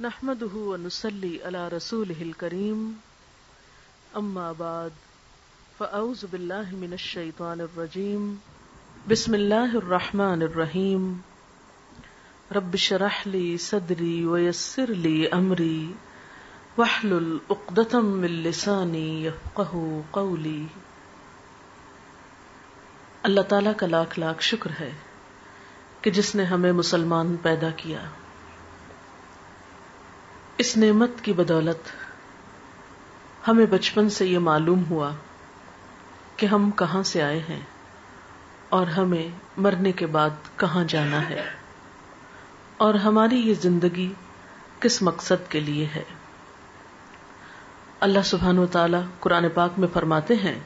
نحمده ونسلي على رسوله الكريم. أما بعد، فأعوذ بالله من الشيطان الرجيم. بسم الله الرحمن الرحيم. رب شرح لي صدري ويسر لي أمري. واحلل عقدة من لساني يفقه قولي. اللہ تعالیٰ کا لاکھ لاکھ شکر ہے کہ جس نے ہمیں مسلمان پیدا کیا۔ اس نعمت کی بدولت ہمیں بچپن سے یہ معلوم ہوا کہ ہم کہاں سے آئے ہیں اور ہمیں مرنے کے بعد کہاں جانا ہے اور ہماری یہ زندگی کس مقصد کے لیے ہے۔ اللہ سبحان و تعالی قرآن پاک میں فرماتے ہیں،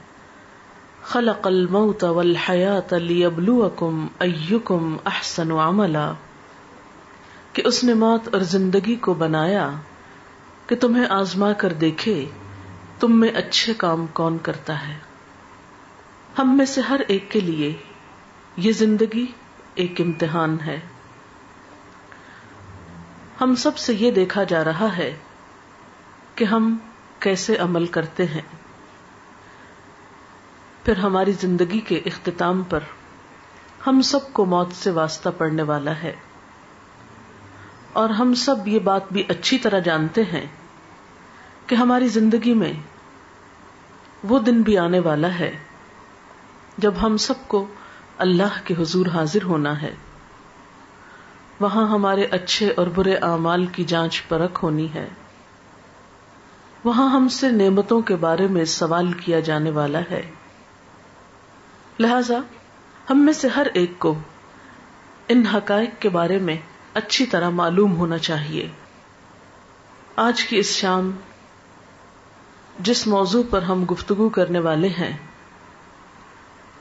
خلق الموت والحیات لیبلوکم ایکم احسن عملا۔ کہ اس نے موت اور زندگی کو بنایا کہ تمہیں آزما کر دیکھے تم میں اچھے کام کون کرتا ہے۔ ہم میں سے ہر ایک کے لیے یہ زندگی ایک امتحان ہے۔ ہم سب سے یہ دیکھا جا رہا ہے کہ ہم کیسے عمل کرتے ہیں۔ پھر ہماری زندگی کے اختتام پر ہم سب کو موت سے واسطہ پڑنے والا ہے۔ اور ہم سب یہ بات بھی اچھی طرح جانتے ہیں کہ ہماری زندگی میں وہ دن بھی آنے والا ہے جب ہم سب کو اللہ کے حضور حاضر ہونا ہے۔ وہاں ہمارے اچھے اور برے اعمال کی جانچ پرکھ ہونی ہے۔ وہاں ہم سے نعمتوں کے بارے میں سوال کیا جانے والا ہے۔ لہذا ہم میں سے ہر ایک کو ان حقائق کے بارے میں اچھی طرح معلوم ہونا چاہیے۔ آج کی اس شام، جس موضوع پر ہم گفتگو کرنے والے ہیں،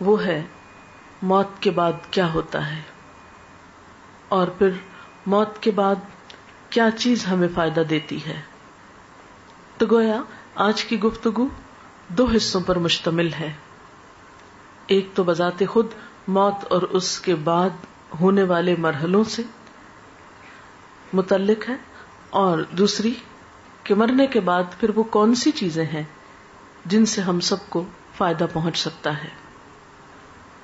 وہ ہے موت کے بعد کیا ہوتا ہے۔ اور پھر موت کے بعد کیا چیز ہمیں فائدہ دیتی ہے۔ تو گویا، آج کی گفتگو دو حصوں پر مشتمل ہے۔ ایک تو بذات خود موت اور اس کے بعد ہونے والے مرحلوں سے متعلق ہے اور دوسری کہ مرنے کے بعد پھر وہ کون سی چیزیں ہیں جن سے ہم سب کو فائدہ پہنچ سکتا ہے۔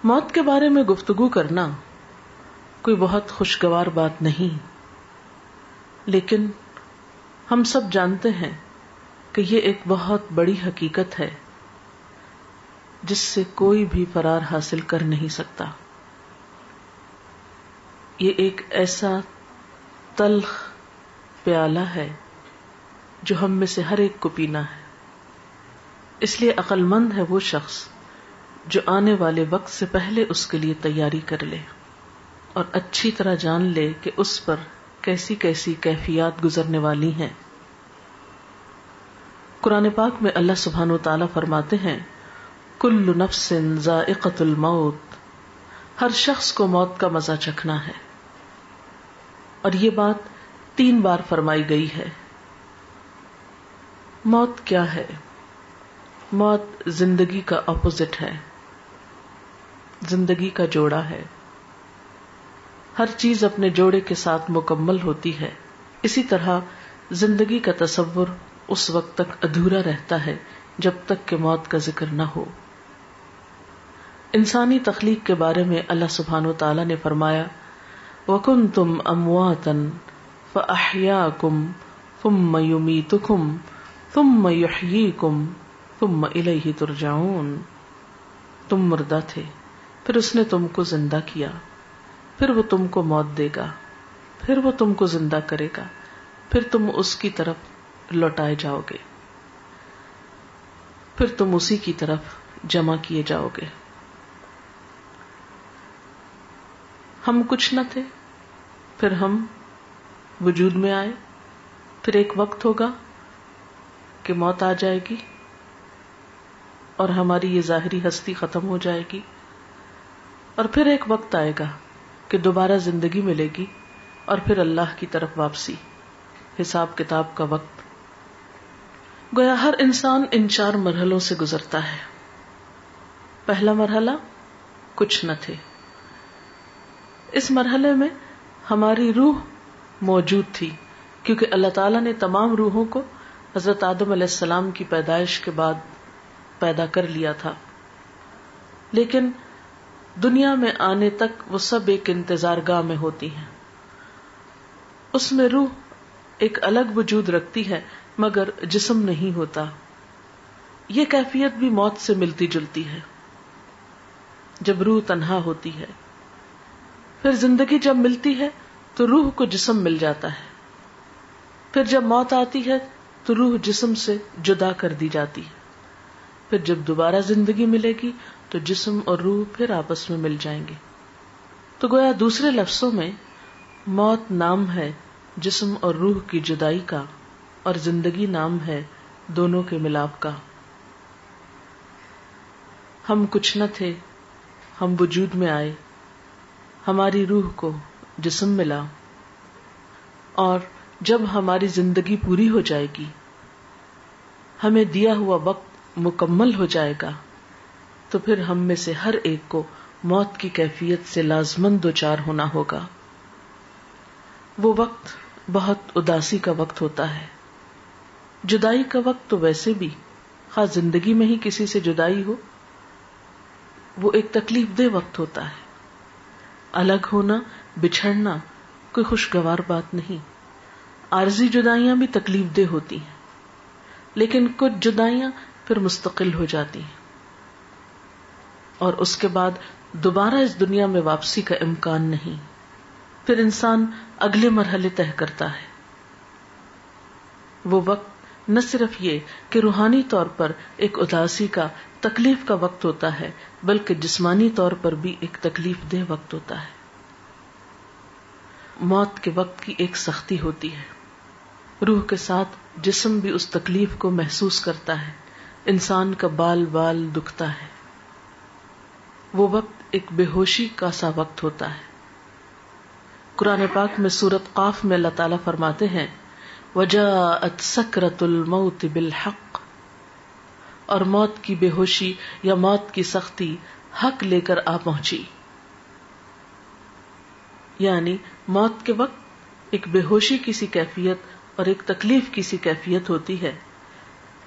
موت کے بارے میں گفتگو کرنا کوئی بہت خوشگوار بات نہیں۔ لیکن ہم سب جانتے ہیں کہ یہ ایک بہت بڑی حقیقت ہے جس سے کوئی بھی فرار حاصل کر نہیں سکتا۔ یہ ایک ایسا تلخ پیالہ ہے جو ہم میں سے ہر ایک کو پینا ہے۔ اس لیے عقل مند ہے وہ شخص جو آنے والے وقت سے پہلے اس کے لیے تیاری کر لے اور اچھی طرح جان لے کہ اس پر کیسی کیسی کیفیات گزرنے والی ہیں۔ قرآن پاک میں اللہ سبحان و تعالی فرماتے ہیں، کل نفس ذائقت الموت، ہر شخص کو موت کا مزہ چکھنا ہے۔ اور یہ بات تین بار فرمائی گئی ہے۔ موت کیا ہے؟ موت زندگی کا اپوزٹ ہے۔ زندگی کا جوڑا ہے۔ ہر چیز اپنے جوڑے کے ساتھ مکمل ہوتی ہے۔ اسی طرح زندگی کا تصور اس وقت تک ادھورا رہتا ہے جب تک کہ موت کا ذکر نہ ہو۔ انسانی تخلیق کے بارے میں اللہ سبحان و تعالی نے فرمایا وکن تم امواتن فاحیا کم ثم یمیتکم ثم یحییکم ثم الیہ ترجعون۔ تم مردہ تھے، پھر اس نے تم کو زندہ کیا، پھر وہ تم کو موت دے گا، پھر وہ تم کو زندہ کرے گا، پھر تم اس کی طرف لوٹائے جاؤ گے۔ پھر تم اسی کی طرف جمع کیے جاؤ گے۔ ہم کچھ نہ تھے پھر ہم وجود میں آئے۔ پھر ایک وقت ہوگا کہ موت آ جائے گی اور ہماری یہ ظاہری ہستی ختم ہو جائے گی۔ اور پھر ایک وقت آئے گا کہ دوبارہ زندگی ملے گی اور پھر اللہ کی طرف واپسی۔ حساب کتاب کا وقت۔ گویا ہر انسان ان چار مرحلوں سے گزرتا ہے۔ پہلا مرحلہ کچھ نہ تھے۔ اس مرحلے میں ہماری روح موجود تھی، کیونکہ اللہ تعالیٰ نے تمام روحوں کو حضرت آدم علیہ السلام کی پیدائش کے بعد پیدا کر لیا تھا۔ لیکن دنیا میں آنے تک وہ سب ایک انتظار گاہ میں ہوتی ہیں۔ اس میں روح ایک الگ وجود رکھتی ہے، مگر جسم نہیں ہوتا۔ یہ کیفیت بھی موت سے ملتی جلتی ہے۔ جب روح تنہا ہوتی ہے پھر زندگی جب ملتی ہے تو روح کو جسم مل جاتا ہے۔ پھر جب موت آتی ہے تو روح جسم سے جدا کر دی جاتی ہے۔ پھر جب دوبارہ زندگی ملے گی تو جسم اور روح پھر آپس میں مل جائیں گے۔ تو گویا دوسرے لفظوں میں موت نام ہے، جسم اور روح کی جدائی کا، اور زندگی نام ہے دونوں کے ملاپ کا۔ ہم کچھ نہ تھے، ہم وجود میں آئے۔ ہماری روح کو جسم ملا اور جب ہماری زندگی پوری ہو جائے گی، ہمیں دیا ہوا وقت مکمل ہو جائے گا، تو پھر ہم میں سے ہر ایک کو موت کی کیفیت سے لازمن دو چار ہونا ہوگا۔ وہ وقت بہت اداسی کا وقت ہوتا ہے۔ جدائی کا وقت تو ویسے بھی، خاص زندگی میں ہی کسی سے جدائی ہو، وہ ایک تکلیف دہ وقت ہوتا ہے۔ الگ ہونا، بچھڑنا کوئی خوشگوار بات نہیں۔ عارضی جدائیاں بھی تکلیف دہ ہوتی ہیں، لیکن کچھ جدائیاں پھر مستقل ہو جاتی ہیں۔ اور اس کے بعد دوبارہ اس دنیا میں واپسی کا امکان نہیں۔ پھر انسان اگلے مرحلے طے کرتا ہے۔ وہ وقت نہ صرف یہ کہ روحانی طور پر ایک اداسی کا تکلیف کا وقت ہوتا ہے، بلکہ جسمانی طور پر بھی ایک تکلیف دہ وقت ہوتا ہے۔ موت کے وقت کی ایک سختی ہوتی ہے۔ روح کے ساتھ جسم بھی اس تکلیف کو محسوس کرتا ہے۔ انسان کا بال بال دکھتا ہے۔ وہ وقت ایک بے ہوشی کا سا وقت ہوتا ہے۔ قرآن پاک میں سورت قاف میں اللہ تعالیٰ فرماتے ہیں وجا سکرت الموت بالحق۔ اور موت کی بے ہوشی یا موت کی سختی حق لے کر آ پہنچی۔ یعنی موت کے وقت ایک بے ہوشی کی سی کیفیت اور ایک تکلیف کی سی کیفیت ہوتی ہے۔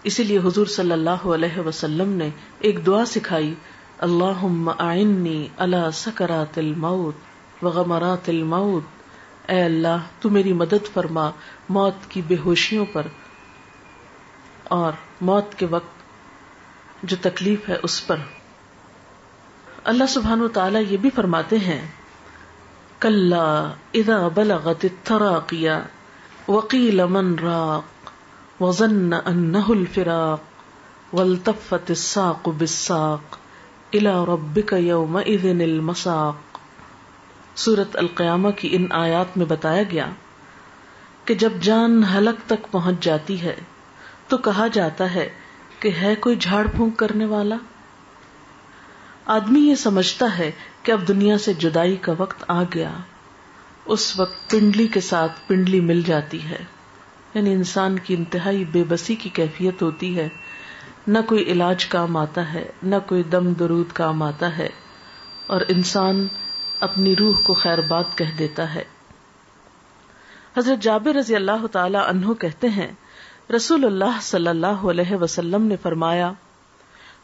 اسی لیے حضور صلی اللہ علیہ وسلم نے ایک دعا سکھائی اللہ آئنی اللہ سکرات الموت وغمرات الموت۔ اے اللہ، تو میری مدد فرما، موت کی بے ہوشیوں پر۔ اور موت کے وقت جو تکلیف ہے اس پر۔ اللہ سبحان و تعالی یہ بھی فرماتے ہیں کل ادا بلغت التراقيا وقيل من راق وظن انه الفراق والتفت الساق بالساق الى ربك يومئذ المساق۔ سورت القیامہ کی ان آیات میں بتایا گیا کہ جب جان حلق تک پہنچ جاتی ہے تو کہا جاتا ہے کہ ہے کوئی جھاڑ پھونک کرنے والا؟ آدمی یہ سمجھتا ہے کہ اب دنیا سے جدائی کا وقت آ گیا۔ اس وقت پنڈلی کے ساتھ پنڈلی مل جاتی ہے۔ یعنی انسان کی انتہائی بے بسی کی کیفیت ہوتی ہے۔ نہ کوئی علاج کام آتا ہے، نہ کوئی دم درود کام آتا ہے۔ اور انسان اپنی روح کو خیر بات کہہ دیتا ہے۔ حضرت جابر رضی اللہ تعالی عنہ کہتے ہیں، رسول اللہ صلی اللہ علیہ وسلم نے فرمایا،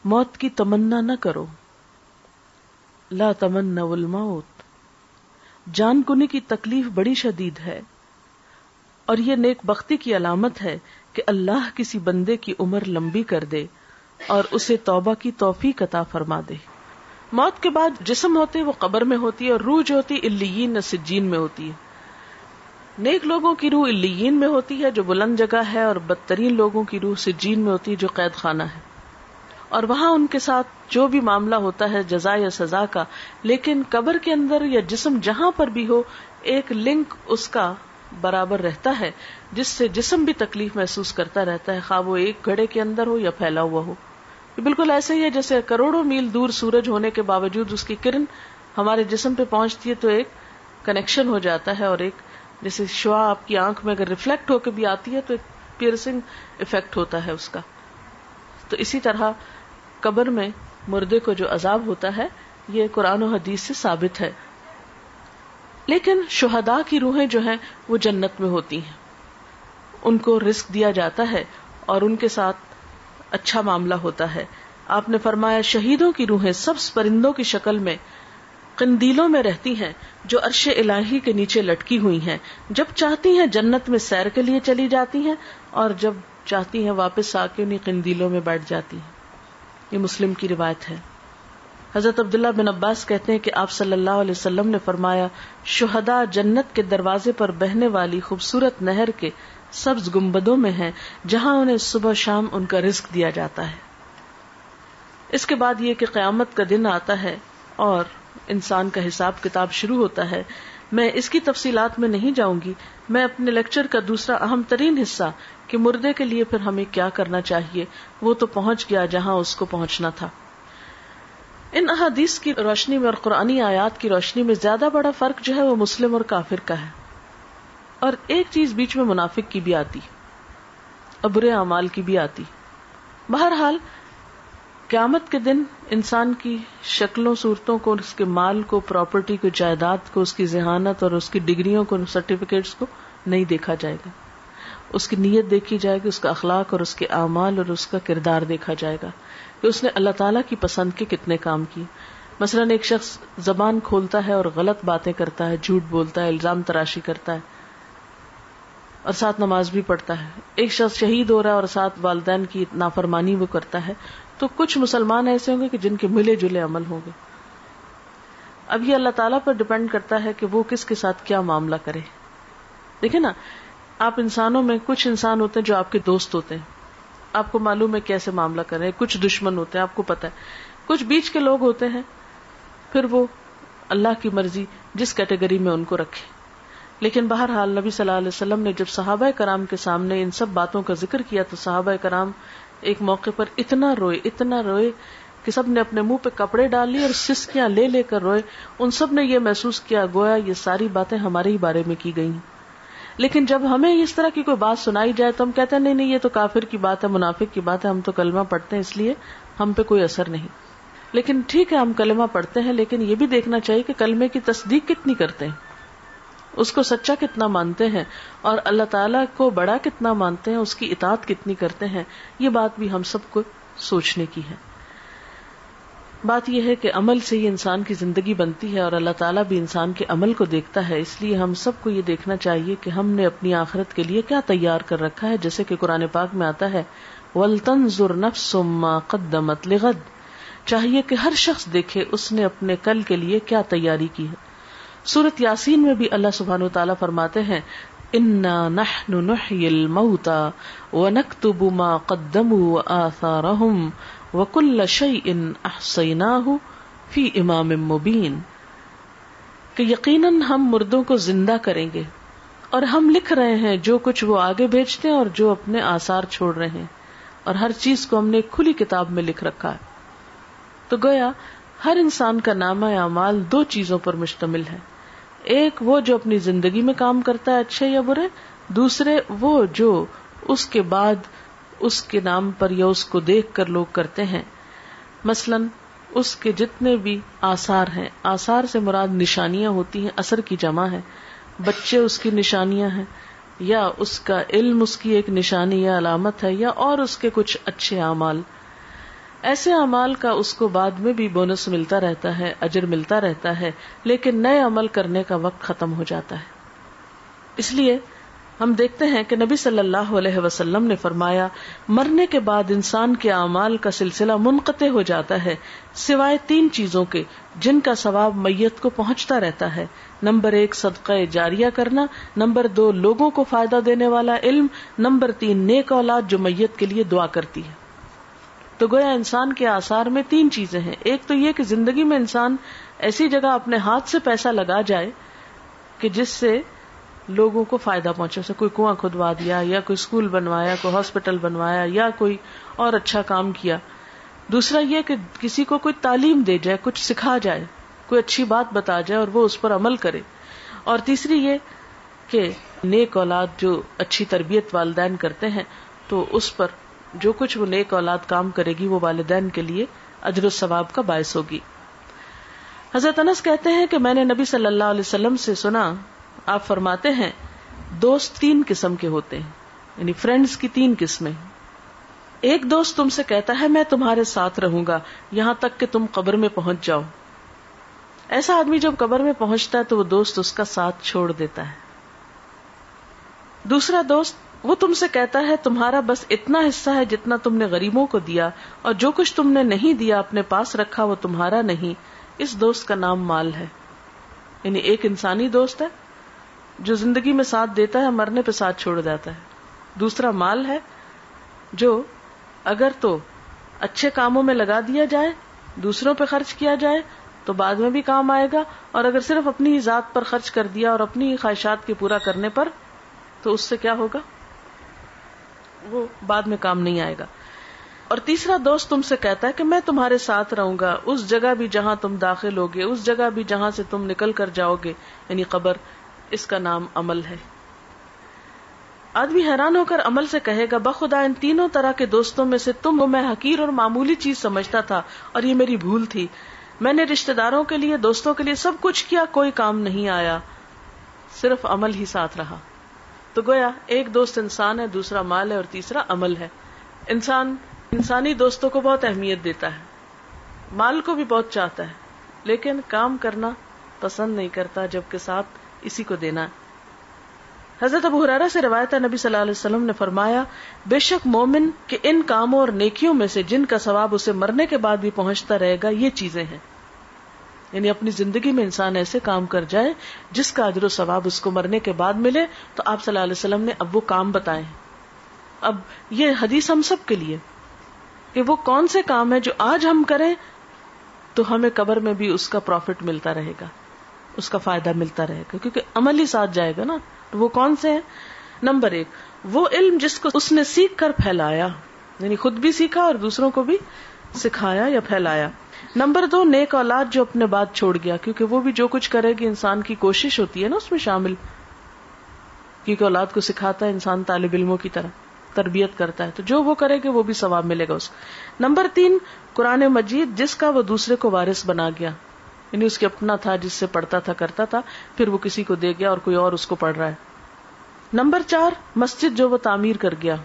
موت کی تمنا نہ کرو۔ لا تمنا الموت جان کنی کی تکلیف بڑی شدید ہے۔ اور یہ نیک بختی کی علامت ہے کہ اللہ کسی بندے کی عمر لمبی کر دے اور اسے توبہ کی توفیق عطا فرما دے۔ موت کے بعد جسم ہوتے وہ قبر میں ہوتی ہے اور روح جو ہوتی الین سجین میں ہوتی ہے۔ نیک لوگوں کی روح الین میں ہوتی ہے جو بلند جگہ ہے اور بدترین لوگوں کی روح سجین میں ہوتی ہے جو قید خانہ ہے۔ اور وہاں ان کے ساتھ جو بھی معاملہ ہوتا ہے، جزا یا سزا کا، لیکن قبر کے اندر یا جسم جہاں پر بھی ہو، ایک لنک اس کا برابر رہتا ہے، جس سے جسم بھی تکلیف محسوس کرتا رہتا ہے، خواہ وہ ایک گھڑے کے اندر ہو یا پھیلا ہوا ہو۔ بالکل ایسے ہی ہے جیسے کروڑوں میل دور سورج ہونے کے باوجود اس کی کرن ہمارے جسم پہ پہنچتی ہے تو ایک کنیکشن ہو جاتا ہے اور ایک جیسے شوا آپ کی آنکھ میں اگر ریفلیکٹ ہو کے بھی آتی ہے تو ایک پیئرسنگ افیکٹ ہوتا ہے اس کا۔ تو اسی طرح قبر میں مردے کو جو عذاب ہوتا ہے، یہ قرآن و حدیث سے ثابت ہے۔ لیکن شہدا کی روحیں جو ہیں، وہ جنت میں ہوتی ہیں۔ ان کو رسک دیا جاتا ہے اور ان کے ساتھ اچھا معاملہ ہوتا ہے۔ آپ نے فرمایا، شہیدوں کی روحیں سب پرندوں کی شکل میں قندیلوں میں رہتی ہیں، جو عرش الہی کے نیچے لٹکی ہوئی ہیں۔ جب چاہتی ہیں جنت میں سیر کے لیے چلی جاتی ہیں، اور جب چاہتی ہیں واپس آ کے انہیں قندیلوں میں بیٹھ جاتی ہیں۔ یہ مسلم کی روایت ہے۔ حضرت عبداللہ بن عباس کہتے ہیں کہ آپ صلی اللہ علیہ وسلم نے فرمایا شہدا جنت کے دروازے پر بہنے والی خوبصورت نہر کے سبز گمبدوں میں ہیں جہاں انہیں صبح شام ان کا رزق دیا جاتا ہے۔ اس کے بعد یہ کہ قیامت کا دن آتا ہے اور انسان کا حساب کتاب شروع ہوتا ہے۔ میں اس کی تفصیلات میں نہیں جاؤں گی۔ میں اپنے لیکچر کا دوسرا اہم ترین حصہ کہ مردے کے لیے پھر ہمیں کیا کرنا چاہیے، وہ تو پہنچ گیا جہاں اس کو پہنچنا تھا۔ ان احادیث کی روشنی میں اور قرآنی آیات کی روشنی میں زیادہ بڑا فرق جو ہے وہ مسلم اور کافر کا ہے۔ اور ایک چیز بیچ میں منافق کی بھی آتی ابرے اعمال کی بھی آتی۔ بہرحال، قیامت کے دن انسان کی شکلوں، صورتوں کو، اس کے مال کو، پراپرٹی کو، جائیداد کو، اس کی ذہانت اور اس کی ڈگریوں کو، سرٹیفکیٹس کو نہیں دیکھا جائے گا۔ اس کی نیت دیکھی جائے گی، اس کا اخلاق اور اس کے اعمال اور اس کا کردار دیکھا جائے گا کہ اس نے اللہ تعالیٰ کی پسند کے کتنے کام کی مثلاً ایک شخص زبان کھولتا ہے اور غلط باتیں کرتا ہے، جھوٹ بولتا ہے، الزام تراشی کرتا ہے۔ اور ساتھ نماز بھی پڑھتا ہے۔ ایک شخص شہید ہو رہا ہے اور ساتھ والدین کی نافرمانی وہ کرتا ہے۔ تو کچھ مسلمان ایسے ہوں گے کہ جن کے ملے جلے عمل ہوں گے۔ اب یہ اللہ تعالیٰ پر ڈپینڈ کرتا ہے کہ وہ کس کے ساتھ کیا معاملہ کرے۔ دیکھے نا، آپ انسانوں میں کچھ انسان ہوتے ہیں جو آپ کے دوست ہوتے ہیں۔ آپ کو معلوم ہے کیسے معاملہ کریں کچھ دشمن ہوتے ہیں، آپ کو پتا ہے۔ کچھ بیچ کے لوگ ہوتے ہیں، پھر وہ اللہ کی مرضی جس کیٹیگری میں ان کو رکھے۔ لیکن بہرحال نبی صلی اللہ علیہ وسلم نے جب صحابہ کرام کے سامنے ان سب باتوں کا ذکر کیا تو صحابہ کرام ایک موقع پر اتنا روئے اتنا روئے کہ سب نے اپنے منہ پہ کپڑے ڈال لی اور سسکیاں لے لے کر روئے۔ ان سب نے یہ محسوس کیا، گویا یہ ساری باتیں ہمارے ہی بارے میں کی گئی لیکن جب ہمیں اس طرح کی کوئی بات سنائی جائے تو ہم کہتے ہیں، نہیں نہیں، یہ تو کافر کی بات ہے، منافق کی بات ہے، ہم تو کلمہ پڑھتے ہیں، اس لیے ہم پہ کوئی اثر نہیں۔ لیکن ٹھیک ہے، ہم کلمہ پڑھتے ہیں، لیکن یہ بھی دیکھنا چاہیے کہ کلمے کی تصدیق کتنی کرتے ہیں۔ اس کو سچا کتنا مانتے ہیں اور اللہ تعالیٰ کو بڑا کتنا مانتے ہیں، اس کی اطاعت کتنی کرتے ہیں، یہ بات بھی ہم سب کو سوچنے کی ہے۔ بات یہ ہے کہ عمل سے ہی انسان کی زندگی بنتی ہے اور اللہ تعالیٰ بھی انسان کے عمل کو دیکھتا ہے۔ اس لیے ہم سب کو یہ دیکھنا چاہیے کہ ہم نے اپنی آخرت کے لیے کیا تیار کر رکھا ہے۔ جیسے کہ قرآن پاک میں آتا ہے ولطن قدمت لغد۔ چاہیے کہ ہر شخص دیکھے اس نے اپنے کل کے لیے کیا تیاری کی ہے۔ سورت یاسین میں بھی اللہ سبحان و تعالیٰ فرماتے ہیں، انا نحن نحيي الموتى ونكتب ما قدموا واثارهم وكل شيء احصيناه في امام مبين کہ یقیناً ہم مردوں کو زندہ کریں گے اور ہم لکھ رہے ہیں جو کچھ وہ آگے بھیجتے ہیں اور جو اپنے آثار چھوڑ رہے ہیں اور ہر چیز کو ہم نے کھلی کتاب میں لکھ رکھا ہے۔ تو گویا ہر انسان کا نامہ اعمال دو چیزوں پر مشتمل ہے۔ ایک وہ جو اپنی زندگی میں کام کرتا ہے اچھے یا برے، دوسرے وہ جو اس کے بعد اس کے نام پر یا اس کو دیکھ کر لوگ کرتے ہیں۔ مثلا، اس کے جتنے بھی آسار ہیں آسار سے مراد نشانیاں ہوتی ہیں، اثر کی جمع ہے بچے اس کی نشانیاں ہیں، یا اس کا علم اس کی ایک نشانی یا علامت ہے، یا اور اس کے کچھ اچھے اعمال۔ ایسے اعمال کا اس کو بعد میں بھی بونس ملتا رہتا ہے، اجر ملتا رہتا ہے، لیکن نئے عمل کرنے کا وقت ختم ہو جاتا ہے۔ اس لیے ہم دیکھتے ہیں کہ نبی صلی اللہ علیہ وسلم نے فرمایا، مرنے کے بعد انسان کے اعمال کا سلسلہ منقطع ہو جاتا ہے، سوائے تین چیزوں کے، جن کا ثواب میت کو پہنچتا رہتا ہے۔ نمبر ایک، صدقہ جاریہ کرنا۔ نمبر دو، لوگوں کو فائدہ دینے والا علم۔ نمبر تین، نیک اولاد جو میت کے لیے دعا کرتی ہے۔ تو گویا انسان کے آسار میں تین چیزیں ہیں۔ ایک تو یہ کہ زندگی میں انسان ایسی جگہ اپنے ہاتھ سے پیسہ لگا جائے کہ جس سے لوگوں کو فائدہ پہنچے۔ اسے کوئی کنواں کھدوا دیا یا کوئی اسکول بنوایا، کوئی ہاسپٹل بنوایا یا کوئی اور اچھا کام کیا۔ دوسرا یہ کہ کسی کو کوئی تعلیم دے جائے، کچھ سکھا جائے، کوئی اچھی بات بتا جائے اور وہ اس پر عمل کرے۔ اور تیسری یہ کہ نیک اولاد جو اچھی تربیت والدین کرتے ہیں تو اس پر جو کچھ وہ نیک اولاد کام کرے گی وہ والدین کے لیے اجر و ثواب کا باعث ہوگی۔ حضرت انس کہتے ہیں کہ میں نے نبی صلی اللہ علیہ وسلم سے سنا، آپ فرماتے ہیں، دوست تین قسم کے ہوتے ہیں یعنی فرینڈس کی تین قسمیں۔ ایک دوست تم سے کہتا ہے، میں تمہارے ساتھ رہوں گا، یہاں تک کہ تم قبر میں پہنچ جاؤ۔ ایسا آدمی جب قبر میں پہنچتا ہے تو وہ دوست اس کا ساتھ چھوڑ دیتا ہے۔ دوسرا دوست وہ تم سے کہتا ہے تمہارا بس اتنا حصہ ہے جتنا تم نے غریبوں کو دیا اور جو کچھ تم نے نہیں دیا اپنے پاس رکھا وہ تمہارا نہیں۔ اس دوست کا نام مال ہے۔ یعنی ایک انسانی دوست ہے جو زندگی میں ساتھ دیتا ہے مرنے پہ ساتھ چھوڑ جاتا ہے۔ دوسرا مال ہے جو اگر تو اچھے کاموں میں لگا دیا جائے، دوسروں پہ خرچ کیا جائے، تو بعد میں بھی کام آئے گا۔ اور اگر صرف اپنی ہی ذات پر خرچ کر دیا اور اپنی خواہشات کے پورا کرنے پر، تو اس سے کیا ہوگا؟ وہ بعد میں کام نہیں آئے گا۔ اور تیسرا دوست تم سے کہتا ہے کہ میں تمہارے ساتھ رہوں گا۔ اس جگہ بھی جہاں تم داخل ہوگے، اس جگہ بھی جہاں سے تم نکل کر جاؤ گے یعنی قبر، اس کا نام عمل ہے۔ آدمی حیران ہو کر عمل سے کہے گا، بخدا، ان تینوں طرح کے دوستوں میں سے تم میں حقیر اور معمولی چیز سمجھتا تھا اور یہ میری بھول تھی۔ میں نے رشتے داروں کے لیے، دوستوں کے لیے سب کچھ کیا، کوئی کام نہیں آیا۔ صرف عمل ہی ساتھ رہا۔ تو گویا ایک دوست انسان ہے، دوسرا مال ہے اور تیسرا عمل ہے۔ انسان، انسانی دوستوں کو بہت اہمیت دیتا ہے۔ مال کو بھی بہت چاہتا ہے، لیکن کام کرنا پسند نہیں کرتا، جبکہ ساتھ اسی کو دینا حضرت ابو حرارا سے روایت نبی صلی اللہ علیہ وسلم نے فرمایا، بے شک مومن کے ان کاموں اور نیکیوں میں سے جن کا ثواب اسے مرنے کے بعد بھی پہنچتا رہے گا، یہ چیزیں ہیں۔ یعنی اپنی زندگی میں انسان ایسے کام کر جائے جس کا اجر و ثواب اس کو مرنے کے بعد ملے، تو آپ صلی اللہ علیہ وسلم نے اب وہ کام بتائے اب یہ حدیث ہم سب کے لیے کہ وہ کون سے کام ہے جو آج ہم کریں، تو ہمیں قبر میں بھی اس کا پروفٹ ملتا رہے گا، اس کا فائدہ ملتا رہے گا۔ کیونکہ عمل ہی ساتھ جائے گا نا۔ تو وہ کون سے ہیں؟ نمبر ایک، وہ علم جس کو اس نے سیکھ کر پھیلایا یعنی خود بھی سیکھا اور دوسروں کو بھی سکھایا یا پھیلایا۔ نمبر دو، نیک اولاد جو اپنے بات چھوڑ گیا، کیونکہ وہ بھی جو کچھ کرے گی، انسان کی کوشش ہوتی ہے نا اس میں شامل۔ کیونکہ اولاد کو سکھاتا ہے انسان طالب علموں کی طرح، تربیت کرتا ہے۔ تو جو وہ کرے گا وہ بھی ثواب ملے گا اس نمبر تین، قرآن مجید جس کا وہ دوسرے کو وارث بنا گیا۔ یعنی اس کے اپنا تھا، جس سے پڑھتا تھا، کرتا تھا، پھر وہ کسی کو دے گیا اور کوئی اور اس کو پڑھ رہا ہے۔ نمبر چار، مسجد جو وہ تعمیر کر گیا۔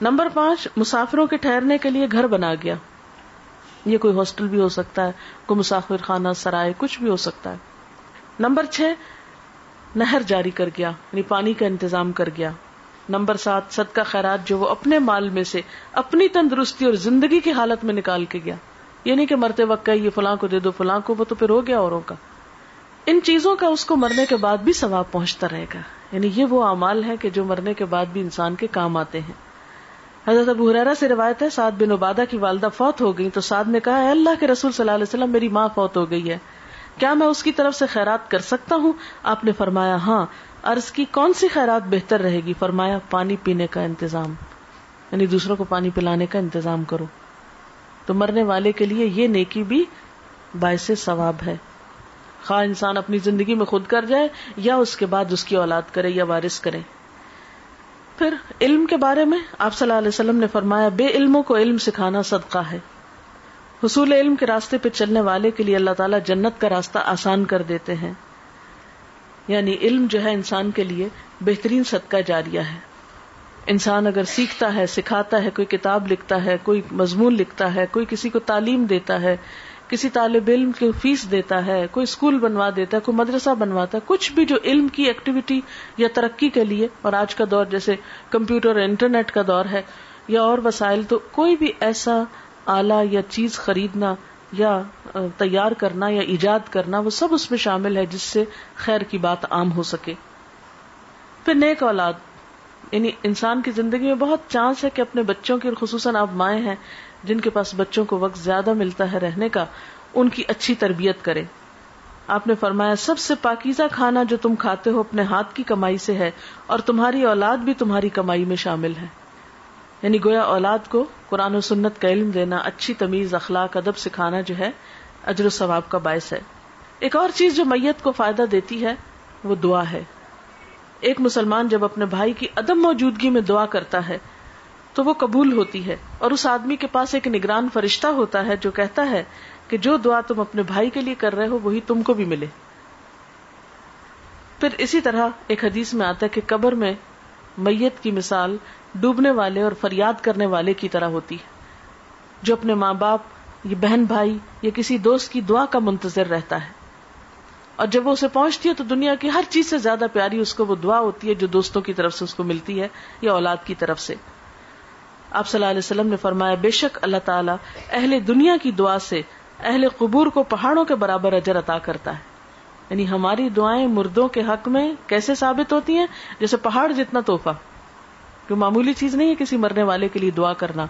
نمبر پانچ، مسافروں کے ٹھہرنے کے لیے گھر بنا گیا۔ یہ کوئی ہاسٹل بھی ہو سکتا ہے، کوئی مسافر خانہ سرائے، کچھ بھی ہو سکتا ہے۔ نمبر چھ، نہر جاری کر گیا یعنی پانی کا انتظام کر گیا۔ نمبر سات، صدقہ خیرات جو وہ اپنے مال میں سے اپنی تندرستی اور زندگی کی حالت میں نکال کے گیا۔ یہ نہیں کہ مرتے وقت یہ فلاں کو دے دو، فلاں کو، وہ تو پھر ہو گیا اوروں کا۔ ان چیزوں کا اس کو مرنے کے بعد بھی ثواب پہنچتا رہے گا۔ یعنی یہ وہ اعمال ہے کہ جو مرنے کے بعد بھی انسان کے کام آتے ہیں۔ حضرت ابو حرارا سے روایت ہے، سعد بن عبادہ کی والدہ فوت ہو گئی تو سعد نے کہا اللہ کے رسول صلی اللہ علیہ وسلم، میری ماں فوت ہو گئی ہے۔ کیا میں اس کی طرف سے خیرات کر سکتا ہوں؟ آپ نے فرمایا ہاں عرض کی کون سی خیرات بہتر رہے گی؟ فرمایا، پانی پینے کا انتظام۔ یعنی دوسروں کو پانی پلانے کا انتظام کرو۔ تو مرنے والے کے لیے یہ نیکی بھی باعث ثواب ہے۔ خواہ انسان اپنی زندگی میں خود کر جائے یا اس کے بعد اس کی اولاد کرے یا وارث کرے۔ پھر علم کے بارے میں آپ صلی اللہ علیہ وسلم نے فرمایا، بے علموں کو علم سکھانا صدقہ ہے۔ حصول علم کے راستے پہ چلنے والے کے لیے اللہ تعالیٰ جنت کا راستہ آسان کر دیتے ہیں۔ یعنی علم جو ہے انسان کے لیے بہترین صدقہ جاریہ ہے۔ انسان اگر سیکھتا ہے، سکھاتا ہے، کوئی کتاب لکھتا ہے، کوئی مضمون لکھتا ہے، کوئی کسی کو تعلیم دیتا ہے کسی طالب علم کی فیس دیتا ہے، کوئی اسکول بنوا دیتا ہے، کوئی مدرسہ بنواتا ہے، کچھ بھی جو علم کی ایکٹیویٹی یا ترقی کے لیے، اور آج کا دور جیسے کمپیوٹر انٹرنیٹ کا دور ہے، یا اور وسائل، تو کوئی بھی ایسا آلہ یا چیز خریدنا یا تیار کرنا یا ایجاد کرنا، وہ سب اس میں شامل ہے جس سے خیر کی بات عام ہو سکے۔ پھر نیک اولاد یعنی انسان کی زندگی میں بہت چانس ہے کہ اپنے بچوں کی خصوصاً آپ مائیں ہیں، جن کے پاس بچوں کو وقت زیادہ ملتا ہے رہنے کا، ان کی اچھی تربیت کرے آپ نے فرمایا، سب سے پاکیزہ کھانا جو تم کھاتے ہو اپنے ہاتھ کی کمائی سے ہے، اور تمہاری اولاد بھی تمہاری کمائی میں شامل ہے۔ یعنی گویا اولاد کو قرآن و سنت کا علم دینا، اچھی تمیز، اخلاق، ادب سکھانا جو ہے، اجر و ثواب کا باعث ہے۔ ایک اور چیز جو میت کو فائدہ دیتی ہے، وہ دعا ہے۔ ایک مسلمان جب اپنے بھائی کی عدم موجودگی میں دعا کرتا ہے، تو وہ قبول ہوتی ہے اور اس آدمی کے پاس ایک نگران فرشتہ ہوتا ہے جو کہتا ہے کہ جو دعا تم اپنے بھائی کے لیے کر رہے ہو، وہی تم کو بھی ملے۔ پھر اسی طرح ایک حدیث میں آتا ہے کہ قبر میں میت کی مثال ڈوبنے والے اور فریاد کرنے والے کی طرح ہوتی ہے، جو اپنے ماں باپ، یا بہن بھائی، یا کسی دوست کی دعا کا منتظر رہتا ہے۔ اور جب وہ اسے پہنچتی ہے تو دنیا کی ہر چیز سے زیادہ پیاری اس کو وہ دعا ہوتی ہے جو دوستوں کی طرف سے اس کو ملتی ہے یا اولاد کی طرف سے۔ آپ صلی اللہ علیہ وسلم نے فرمایا، بے شک اللہ تعالیٰ اہل دنیا کی دعا سے اہل قبور کو پہاڑوں کے برابر اجر عطا کرتا ہے۔ یعنی ہماری دعائیں مردوں کے حق میں کیسے ثابت ہوتی ہیں؟ جیسے پہاڑ جتنا توحفہ جو معمولی چیز نہیں ہے کسی مرنے والے کے لیے دعا کرنا۔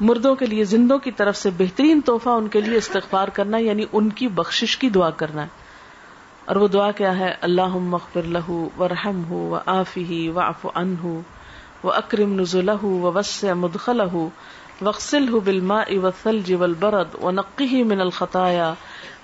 مردوں کے لیے زندوں کی طرف سے بہترین تحفہ ان کے لیے استغفار کرنا یعنی ان کی بخشش کی دعا کرنا۔ ہے اور وہ دعا کیا ہے اللہ مغفر لہو و رحم ہو و آفی و اف ان ہو و اکرم نزلہ و وس مدخل وقسل ہو بلما او ثلج والبرد و نقی من الخطایا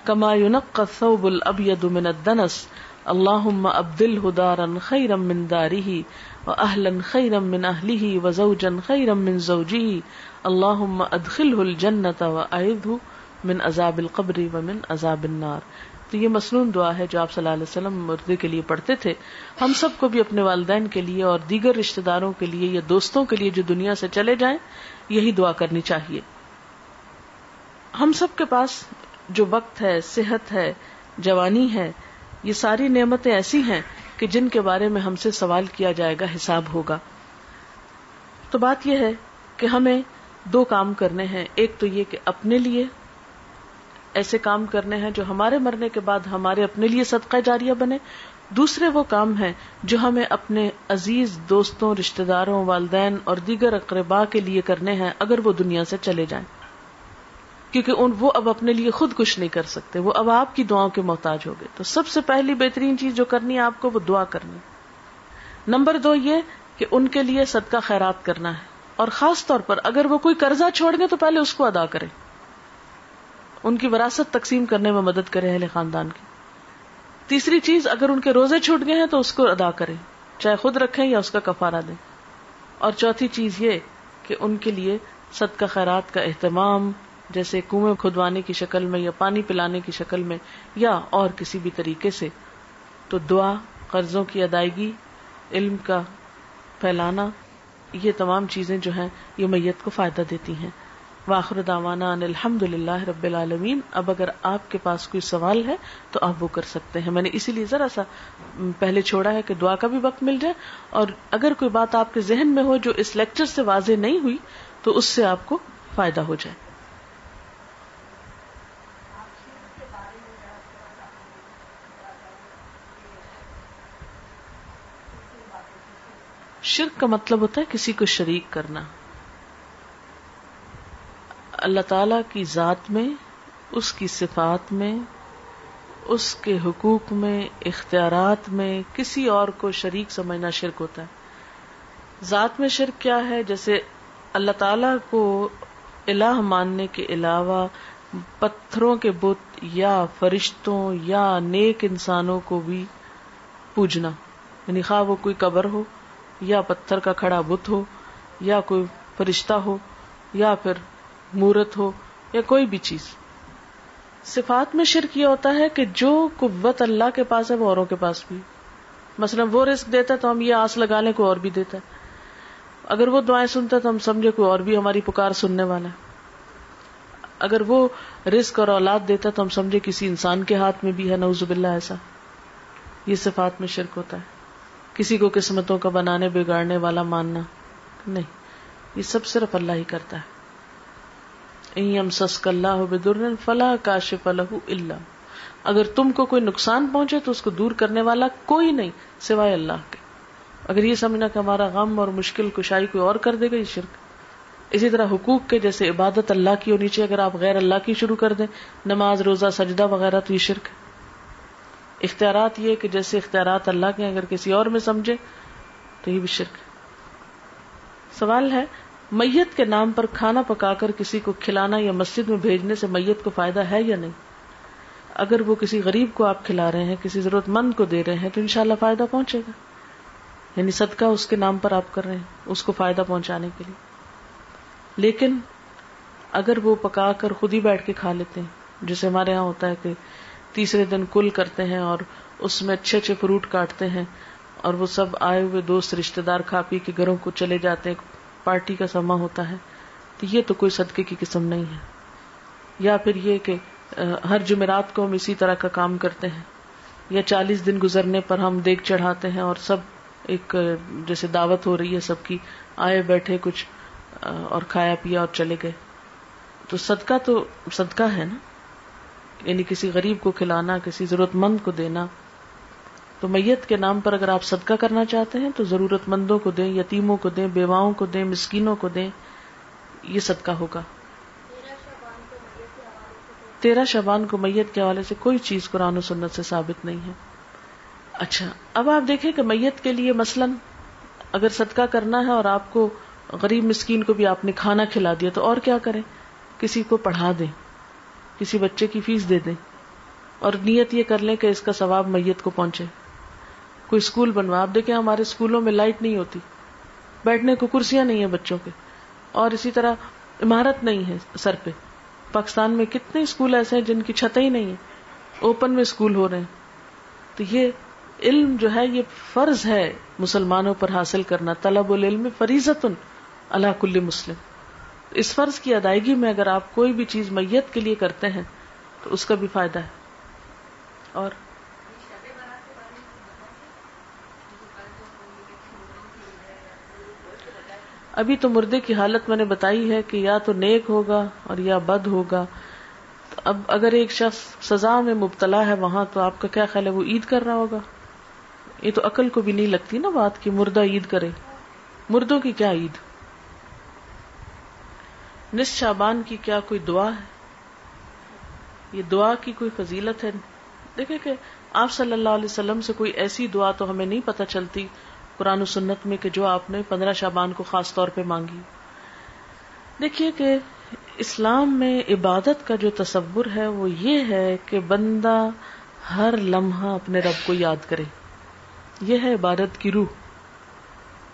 کما ينقى الثوب الابيض من الدنس اللهم ابدله دارا خيرا من داره واهلا خيرا من اهله وزوجا خيرا من زوجه اللهم ادخله الجنه واعذه من عذاب القبر ومن عذاب النار تو یہ مصنون دعا ہے جو آپ صلی اللہ علیہ وسلم مردے کے لیے پڑھتے تھے۔ ہم سب کو بھی اپنے والدین کے لیے اور دیگر رشتے داروں کے لیے یا دوستوں کے لیے جو دنیا سے چلے جائیں، یہی دعا کرنی چاہیے۔ ہم سب کے پاس جو وقت ہے، صحت ہے، جوانی ہے، یہ ساری نعمتیں ایسی ہیں کہ جن کے بارے میں ہم سے سوال کیا جائے گا، حساب ہوگا۔ تو بات یہ ہے کہ ہمیں دو کام کرنے ہیں۔ ایک تو یہ کہ اپنے لیے ایسے کام کرنے ہیں جو ہمارے مرنے کے بعد ہمارے اپنے لیے صدقہ جاریہ بنے۔ دوسرے وہ کام ہیں جو ہمیں اپنے عزیز دوستوں رشتے داروں والدین اور دیگر اقربا کے لیے کرنے ہیں اگر وہ دنیا سے چلے جائیں۔ کیونکہ ان، وہ اب اپنے لیے خود کچھ نہیں کر سکتے، وہ اب آپ کی دعاؤں کے محتاج ہو گئے۔ تو سب سے پہلی بہترین چیز جو کرنی ہے آپ کو وہ دعا کرنی۔ نمبر دو یہ کہ ان کے لیے صدقہ خیرات کرنا ہے۔ اور خاص طور پر اگر وہ کوئی قرضہ چھوڑ گئے تو پہلے اس کو ادا کریں۔ ان کی وراثت تقسیم کرنے میں مدد کرے اہل خاندان کی۔ تیسری چیز، اگر ان کے روزے چھوٹ گئے ہیں تو اس کو ادا کریں، چاہے خود رکھیں یا اس کا کفارہ دیں۔ اور چوتھی چیز یہ کہ ان کے لیے صدقہ خیرات کا اہتمام، جیسے کنویں کھدوانے کی شکل میں یا پانی پلانے کی شکل میں یا اور کسی بھی طریقے سے۔ تو دعا، قرضوں کی ادائیگی، علم کا پھیلانا، یہ تمام چیزیں جو ہیں، یہ میت کو فائدہ دیتی ہیں۔ واخر داوانا الحمد للہ رب العالمین۔ اب اگر آپ کے پاس کوئی سوال ہے تو آپ وہ کر سکتے ہیں۔ میں نے اسی لیے ذرا سا پہلے چھوڑا ہے کہ دعا کا بھی وقت مل جائے اور اگر کوئی بات آپ کے ذہن میں ہو جو اس لیکچر سے واضح نہیں ہوئی تو اس سے آپ کو فائدہ ہو جائے۔ شرک کا مطلب ہوتا ہے کسی کو شریک کرنا۔ اللہ تعالی کی ذات میں، اس کی صفات میں، اس کے حقوق میں، اختیارات میں کسی اور کو شریک سمجھنا شرک ہوتا ہے۔ ذات میں شرک کیا ہے؟ جیسے اللہ تعالی کو الہ ماننے کے علاوہ پتھروں کے بت یا فرشتوں یا نیک انسانوں کو بھی پوجنا۔ یعنی خواہ وہ کوئی قبر ہو یا پتھر کا کھڑا بت ہو یا کوئی فرشتہ ہو یا پھر مورت ہو یا کوئی بھی چیز۔ صفات میں شرک یہ ہوتا ہے کہ جو قوت اللہ کے پاس ہے وہ اوروں کے پاس بھی۔ مثلا وہ رسک دیتا ہے تو ہم یہ آس لگا لیں کوئی اور بھی دیتا ہے۔ اگر وہ دعائیں سنتا ہے تو ہم سمجھے کوئی اور بھی ہماری پکار سننے والا ہے۔ اگر وہ رسک اور اولاد دیتا تو ہم سمجھے کسی انسان کے ہاتھ میں بھی ہے نوزب اللہ ایسا۔ یہ صفات میں شرک ہوتا ہے۔ کسی کو قسمتوں کا بنانے، بگاڑنے والا ماننا۔ نہیں، یہ سب صرف اللہ ہی کرتا ہے۔ سسک اللہ فلاح کاشف اللہ اگر تم کو کوئی نقصان پہنچے تو اس کو دور کرنے والا کوئی نہیں سوائے اللہ کے۔ اگر یہ سمجھنا کہ ہمارا غم اور مشکل کشائی کوئی اور کر دے گا، یہ شرک۔ اسی طرح حقوق کے جیسے عبادت اللہ کی ہونی چاہیے اگر آپ غیر اللہ کی شروع کر دیں، نماز، روزہ، سجدہ وغیرہ، تو یہ شرک ہے۔ اختیارات یہ کہ جیسے اختیارات اللہ کے اگر کسی اور میں سمجھے تو یہ بھی شرک سوال ہے میت کے نام پر کھانا پکا کر کسی کو کھلانا یا مسجد میں بھیجنے سے میت کو فائدہ ہے یا نہیں؟ اگر وہ کسی غریب کو آپ کھلا رہے ہیں، کسی ضرورت مند کو دے رہے ہیں، تو انشاءاللہ فائدہ پہنچے گا۔ یعنی صدقہ اس کے نام پر آپ کر رہے ہیں، اس کو فائدہ پہنچانے کے لیے۔ لیکن اگر وہ پکا کر خود ہی بیٹھ کے کھا لیتے ہیں، جیسے ہمارے یہاں ہوتا ہے کہ تیسرے دن کل کرتے ہیں اور اس میں اچھے اچھے فروٹ کاٹتے ہیں اور وہ سب آئے ہوئے دوست رشتے دار کھا پی کے گھروں کو چلے جاتے ہیں پارٹی کا سما ہوتا ہے، تو یہ تو کوئی صدقے کی قسم نہیں ہے۔ یا پھر یہ کہ ہر جمعرات کو ہم اسی طرح کا کام کرتے ہیں۔ یا چالیس دن گزرنے پر ہم دیکھ چڑھاتے ہیں اور سب ایک جیسے دعوت ہو رہی ہے سب کی، آئے بیٹھے کچھ اور کھایا پیا اور چلے گئے۔ تو صدقہ تو، صدقہ ہے نا؟ یعنی کسی غریب کو کھلانا، کسی ضرورت مند کو دینا تو میت کے نام پر اگر آپ صدقہ کرنا چاہتے ہیں تو ضرورت مندوں کو دیں، یتیموں کو دیں، بیواؤں کو دیں، مسکینوں کو دیں، یہ صدقہ ہوگا۔ تیرہ شبان کو میت کے حوالے سے کوئی چیز قرآن و سنت سے ثابت نہیں ہے۔ اچھا اب آپ دیکھیں کہ میت کے لیے مثلاً اگر صدقہ کرنا ہے اور آپ کو غریب مسکین کو بھی آپ نے کھانا کھلا دیا تو اور کیا کریں؟ کسی کو پڑھا دیں، کسی بچے کی فیس دے دیں اور نیت یہ کر لیں کہ اس کا ثواب میت کو پہنچے۔ کوئی اسکول بنوا، آپ دیکھیں ہمارے اسکولوں میں لائٹ نہیں ہوتی، بیٹھنے کو کرسیاں نہیں ہیں بچوں کے، اور اسی طرح عمارت نہیں ہے سر پہ۔ پاکستان میں کتنے اسکول ایسے ہیں جن کی چھتیں ہی نہیں ہیں، اوپن میں اسکول ہو رہے ہیں۔ تو یہ علم جو ہے، یہ فرض ہے مسلمانوں پر حاصل کرنا۔ طلب العلم فریضت اللہ کل مسلم۔ اس فرض کی ادائیگی میں اگر آپ کوئی بھی چیز میت کے لیے کرتے ہیں، تو اس کا بھی فائدہ ہے۔ اور ابھی تو مردے کی حالت میں نے بتائی ہے کہ یا تو نیک ہوگا اور یا بد ہوگا۔ اب اگر ایک شخص سزا میں مبتلا ہے وہاں تو آپ کا کیا خیال ہے؟ وہ عید کر رہا ہوگا؟ یہ تو عقل کو بھی نہیں لگتی نا بات کہ مردہ عید کرے۔ مردوں کی کیا عید؟ نس شابان کی کیا کوئی دعا ہے؟ یہ دعا کی کوئی فضیلت ہے؟ دیکھیں کہ آپ صلی اللہ علیہ وسلم سے کوئی ایسی دعا تو ہمیں نہیں پتہ چلتی۔ قرآن و سنت میں کہ جو آپ نے پندرہ شابان کو خاص طور پہ مانگی۔ دیکھیے کہ اسلام میں عبادت کا جو تصور ہے وہ یہ ہے کہ بندہ ہر لمحہ اپنے رب کو یاد کرے۔ یہ ہے عبادت کی روح۔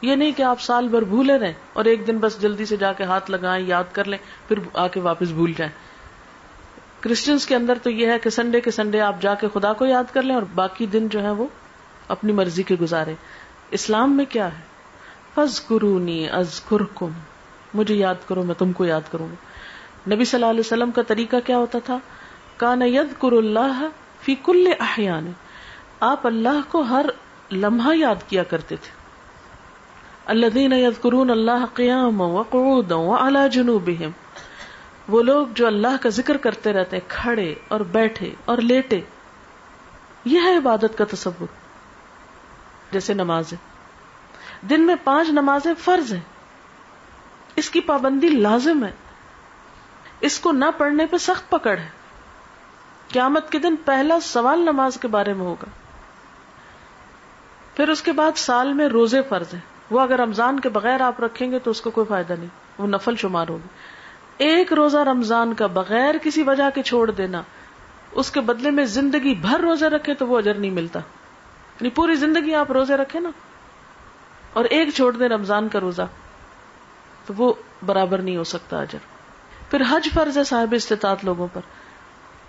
یہ نہیں کہ آپ سال بھر بھولے رہیں اور ایک دن بس جلدی سے جا کے ہاتھ لگائیں، یاد کر لیں، پھر آ کے واپس بھول جائیں۔ کرسچنس کے اندر تو یہ ہے کہ سنڈے کے سنڈے آپ جا کے خدا کو یاد کر لیں اور باقی دن جو ہے وہ اپنی مرضی کے گزارے۔ اسلام میں کیا ہے؟ فض قرونی از کم مجھے یاد کرو، میں تم کو یاد کروں گا۔ نبی صلی اللہ علیہ وسلم کا طریقہ کیا ہوتا تھا؟ کان ید کر اللہ فی کل احیان۔ آپ اللہ کو ہر لمحہ یاد کیا کرتے تھے۔ اللہ دین ید قرون اللہ قیام و قعود و اعلی جنوب وہ لوگ جو اللہ کا ذکر کرتے رہتے ہیں، کھڑے اور بیٹھے اور لیٹے۔ یہ ہے عبادت کا تصور۔ جیسے نماز دن میں پانچ نمازیں فرض ہیں۔ اس کی پابندی لازم ہے۔ اس کو نہ پڑھنے پہ سخت پکڑ ہے۔ قیامت کے دن پہلا سوال نماز کے بارے میں ہوگا۔ پھر اس کے بعد سال میں روزے فرض ہیں۔ وہ اگر رمضان کے بغیر آپ رکھیں گے تو اس کو کوئی فائدہ نہیں۔ وہ نفل شمار ہوگی۔ ایک روزہ رمضان کا بغیر کسی وجہ کے چھوڑ دینا، اس کے بدلے میں زندگی بھر روزے رکھے تو وہ اجر نہیں ملتا۔ یعنی پوری زندگی آپ روزے رکھے نا اور ایک چھوڑ دیں رمضان کا روزہ تو وہ برابر نہیں ہو سکتا اجر۔ پھر حج فرض ہے صاحب استطاعت لوگوں پر۔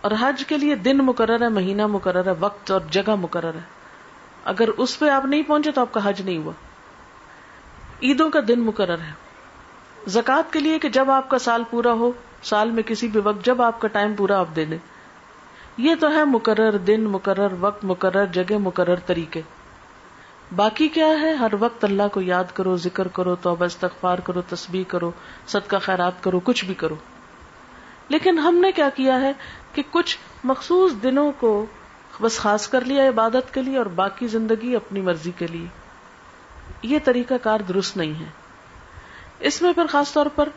اور حج کے لیے دن مقرر ہے مہینہ مقرر ہے وقت اور جگہ مقرر ہے اگر اس پہ آپ نہیں پہنچے تو آپ کا حج نہیں ہوا۔ عیدوں کا دن مقرر ہے۔ زکوٰۃ کے لیے کہ جب آپ کا سال پورا ہو، سال میں کسی بھی وقت جب آپ کا ٹائم پورا آپ دے دیں۔ یہ تو ہے مقرر دن، مقرر وقت، مقرر جگہ، مقرر طریقے۔ باقی کیا ہے؟ ہر وقت اللہ کو یاد کرو، ذکر کرو تو استغفار کرو، تسبیح کرو، صدقہ، خیرات کرو، کچھ بھی کرو۔ لیکن ہم نے کیا کیا ہے کہ کچھ مخصوص دنوں کو بس خاص کر لیا عبادت کے لیے اور باقی زندگی اپنی مرضی کے لیے۔ یہ طریقہ کار درست نہیں ہے۔ اس میں پھر خاص طور پر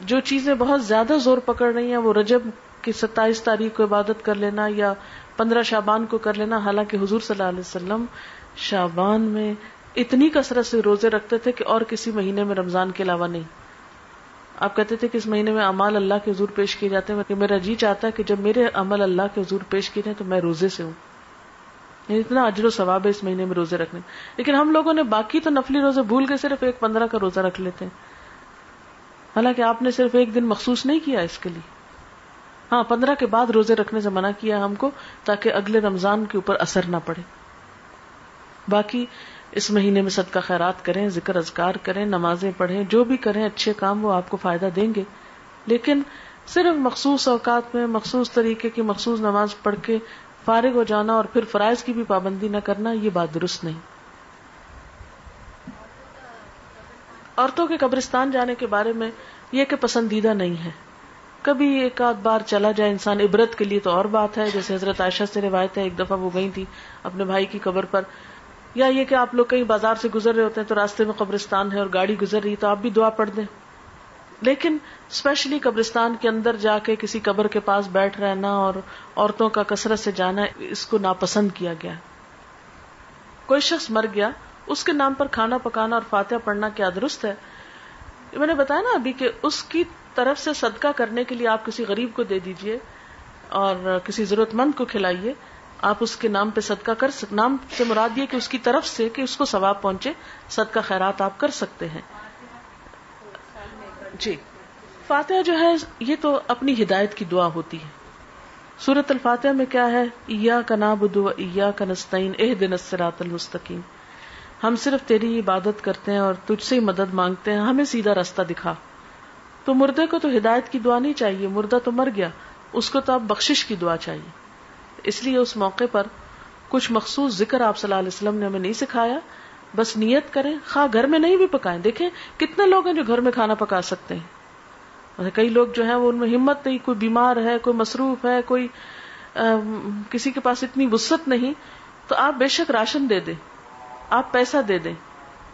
جو چیزیں بہت زیادہ زور پکڑ رہی ہیں، وہ رجب کی ستائیس تاریخ کو عبادت کر لینا یا پندرہ شابان کو کر لینا، حالانکہ حضور صلی اللہ علیہ وسلم شابان میں اتنی کثرت سے روزے رکھتے تھے کہ اور کسی مہینے میں رمضان کے علاوہ نہیں۔ آپ کہتے تھے کہ اس مہینے میں امال اللہ کے حضور پیش کیے جاتے ہیں، کہ میرا جی چاہتا ہے کہ جب میرے عمل اللہ کے حضور پیش کیے جائیں تو میں روزے سے ہوں۔ یعنی اتنا اجر و ثواب ہے اس مہینے میں روزے رکھنے۔ لیکن ہم لوگوں نے باقی تو نفلی روزے بھول کے صرف ایک پندرہ کا روزہ رکھ لیتے ہیں۔ حالانکہ آپ نے صرف ایک دن مخصوص نہیں کیا اس کے لیے۔ ہاں پندرہ کے بعد روزے رکھنے سے منع کیا ہم کو تاکہ اگلے رمضان کے اوپر اثر نہ پڑے۔ باقی اس مہینے میں صدقہ خیرات کریں، ذکر اذکار کریں، نمازیں پڑھیں، جو بھی کریں، اچھے کام وہ آپ کو فائدہ دیں گے۔ لیکن صرف مخصوص اوقات میں، مخصوص طریقے کی مخصوص نماز پڑھ کے فارغ ہو جانا اور پھر فرائض کی بھی پابندی نہ کرنا، یہ بات درست نہیں۔ عورتوں کے قبرستان جانے کے بارے میں یہ کہ پسندیدہ نہیں ہے۔ کبھی ایک آدھ بار چلا جائے انسان، عبرت کے لیے تو اور بات ہے، جیسے حضرت عائشہ سے روایت ہے، ایک دفعہ وہ گئی تھی اپنے بھائی کی قبر پر۔ یا یہ کہ آپ لوگ کہیں بازار سے گزر رہے ہوتے ہیں تو راستے میں قبرستان ہے اور گاڑی گزر رہی تو آپ بھی دعا پڑھ دیں۔ لیکن اسپیشلی قبرستان کے اندر جا کے کسی قبر کے پاس بیٹھ رہنا اور عورتوں کا کثرت سے جانا، اس کو ناپسند کیا گیا۔ کوئی شخص مر گیا، اس کے نام پر کھانا پکانا اور فاتحہ پڑھنا کیا درست ہے؟ میں نے بتایا نا ابھی کہ اس کی طرف سے صدقہ کرنے کے لیے آپ کسی غریب کو دے دیجیے اور کسی ضرورت مند کو کھلائیے، آپ اس کے نام پہ صدقہ کر سک، نام سے مراد یہ کہ اس کی طرف سے کہ اس کو ثواب پہنچے، صدقہ خیرات آپ کر سکتے ہیں۔ جی۔ فاتحہ جو ہے، یہ تو اپنی ہدایت کی دعا ہوتی ہے۔ سورت الفاتحہ میں کیا ہے؟ ایا کا نابود ایا کا اح دن اسرات المستقیم۔ ہم صرف تیری عبادت کرتے ہیں اور تجھ سے ہی مدد مانگتے ہیں، ہمیں سیدھا راستہ دکھا۔ تو مردے کو تو ہدایت کی دعا نہیں چاہیے، مردہ تو مر گیا، اس کو تو اب بخشش کی دعا چاہیے۔ اس لیے اس موقع پر کچھ مخصوص ذکر آپ صلی اللہ علیہ وسلم نے ہمیں نہیں سکھایا۔ بس نیت کریں، خواہ گھر میں نہیں بھی پکائیں۔ دیکھیں کتنے لوگ ہیں جو گھر میں کھانا پکا سکتے ہیں۔ کئی لوگ جو ہیں وہ ان میں ہمت نہیں، کوئی بیمار ہے، کوئی مصروف ہے، کوئی کسی کے پاس اتنی وسط نہیں۔ تو آپ بے شک راشن دے دیں، آپ پیسہ دے دیں۔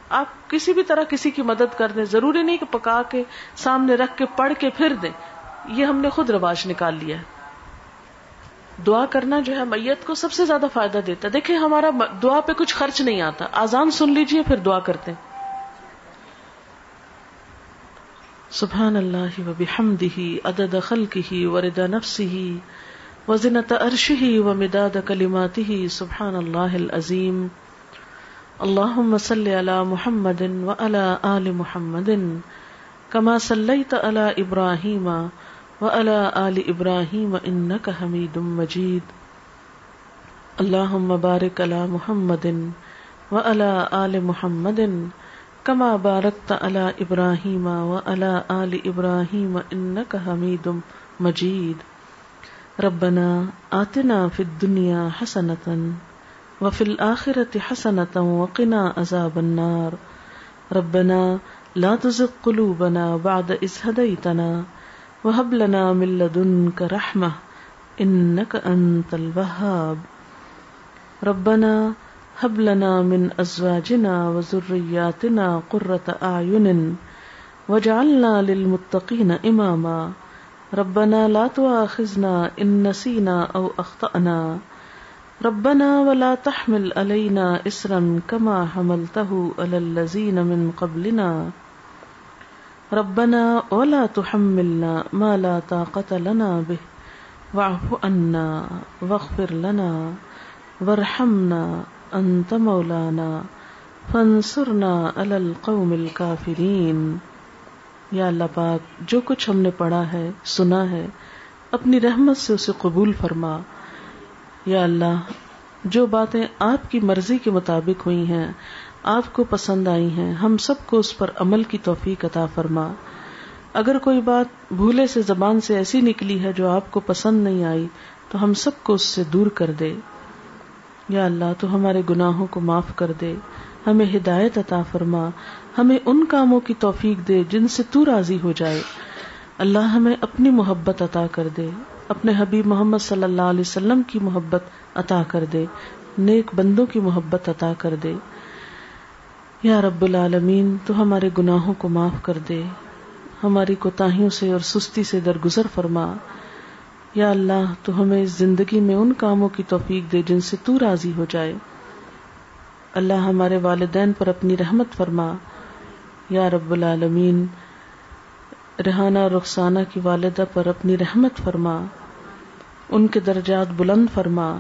آپ کسی بھی طرح کسی کی مدد کر دیں۔ ضروری نہیں کہ پکا کے سامنے رکھ کے پڑھ کے پھر دیں۔ یہ ہم نے خود رواج نکال لیا ہے۔ دعا کرنا جو ہے میت کو سب سے زیادہ فائدہ دیتا ہے۔ دیکھیں ہمارا دعا پہ کچھ خرچ نہیں آتا۔ آزان سن لیجیے، پھر دعا کرتے ہیں۔ سبحان اللہ و بحمدہ، عدد خلقہ، ورد نفسہ، وزنت عرشہ ومداد کلماتہ۔ سبحان اللہ العظیم۔ اللهم صل على محمد وعلى آل محمد كما صليت على إبراهيم وعلى آل إبراهيم إنك حميد مجيد اللهم بارك على محمد وعلى آل محمد كما باركت على إبراهيم وعلى آل إبراهيم إنك حميد مجيد ربنا آتنا في الدنيا حسنة وفي الآخرة حسنة وقنا عذاب النار. ربنا لا تزغ قلوبنا بعد إذ هديتنا وهب لنا من لدنك رحمة إنك أنت الوهاب. ربنا هب لنا من أزواجنا وذرياتنا قرة أعين وجعلنا للمتقين إماما. ربنا لا تؤاخذنا إن نسينا أو أخطأنا. ربنا ولا تحمل علينا اسرا كما حملته على الذين من قبلنا. ربنا ولا تحملنا ما لا طاقة لنا به. واعف عنا واغفر لنا وارحمنا انت مولانا. فانصرنا على القوم الكافرين. یا اللہ پاک، جو کچھ ہم نے پڑھا ہے، سنا ہے، اپنی رحمت سے اسے قبول فرما۔ یا اللہ، جو باتیں آپ کی مرضی کے مطابق ہوئی ہیں، آپ کو پسند آئی ہیں، ہم سب کو اس پر عمل کی توفیق عطا فرما۔ اگر کوئی بات بھولے سے زبان سے ایسی نکلی ہے جو آپ کو پسند نہیں آئی، تو ہم سب کو اس سے دور کر دے۔ یا اللہ، تو ہمارے گناہوں کو معاف کر دے۔ ہمیں ہدایت عطا فرما۔ ہمیں ان کاموں کی توفیق دے جن سے تو راضی ہو جائے۔ اللہ ہمیں اپنی محبت عطا کر دے۔ اپنے حبیب محمد صلی اللہ علیہ وسلم کی محبت عطا کر دے، نیک بندوں کی محبت عطا کر دے۔ یا رب العالمین، تو ہمارے گناہوں کو معاف کر دے۔ ہماری کوتاہیوں سے اور سستی سے درگزر فرما۔ یا اللہ، تو ہمیں اس زندگی میں ان کاموں کی توفیق دے جن سے تو راضی ہو جائے۔ اللہ ہمارے والدین پر اپنی رحمت فرما۔ یا رب العالمین رحانہ رخسانہ کی والدہ پر اپنی رحمت فرما، ان کے درجات بلند فرما،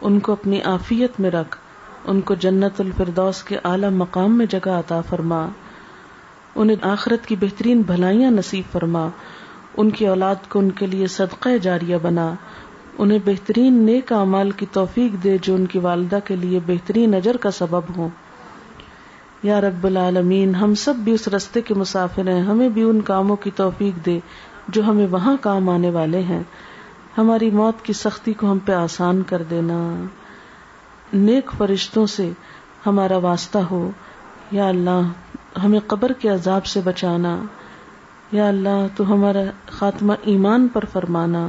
ان کو اپنی آفیت میں رکھ، ان کو جنت الفردوس کے اعلی مقام میں جگہ عطا فرما، انہیں آخرت کی بہترین بھلائیاں نصیب فرما، ان کی اولاد کو ان کے لیے صدقہ جاریہ بنا، انہیں بہترین نیک اعمال کی توفیق دے جو ان کی والدہ کے لیے بہترین اجر کا سبب ہوں۔ یا رب العالمین، ہم سب بھی اس رستے کے مسافر ہیں، ہمیں بھی ان کاموں کی توفیق دے جو ہمیں وہاں کام آنے والے ہیں۔ ہماری موت کی سختی کو ہم پہ آسان کر دینا۔ نیک فرشتوں سے ہمارا واسطہ ہو۔ یا اللہ، ہمیں قبر کے عذاب سے بچانا۔ یا اللہ، تو ہمارا خاتمہ ایمان پر فرمانا۔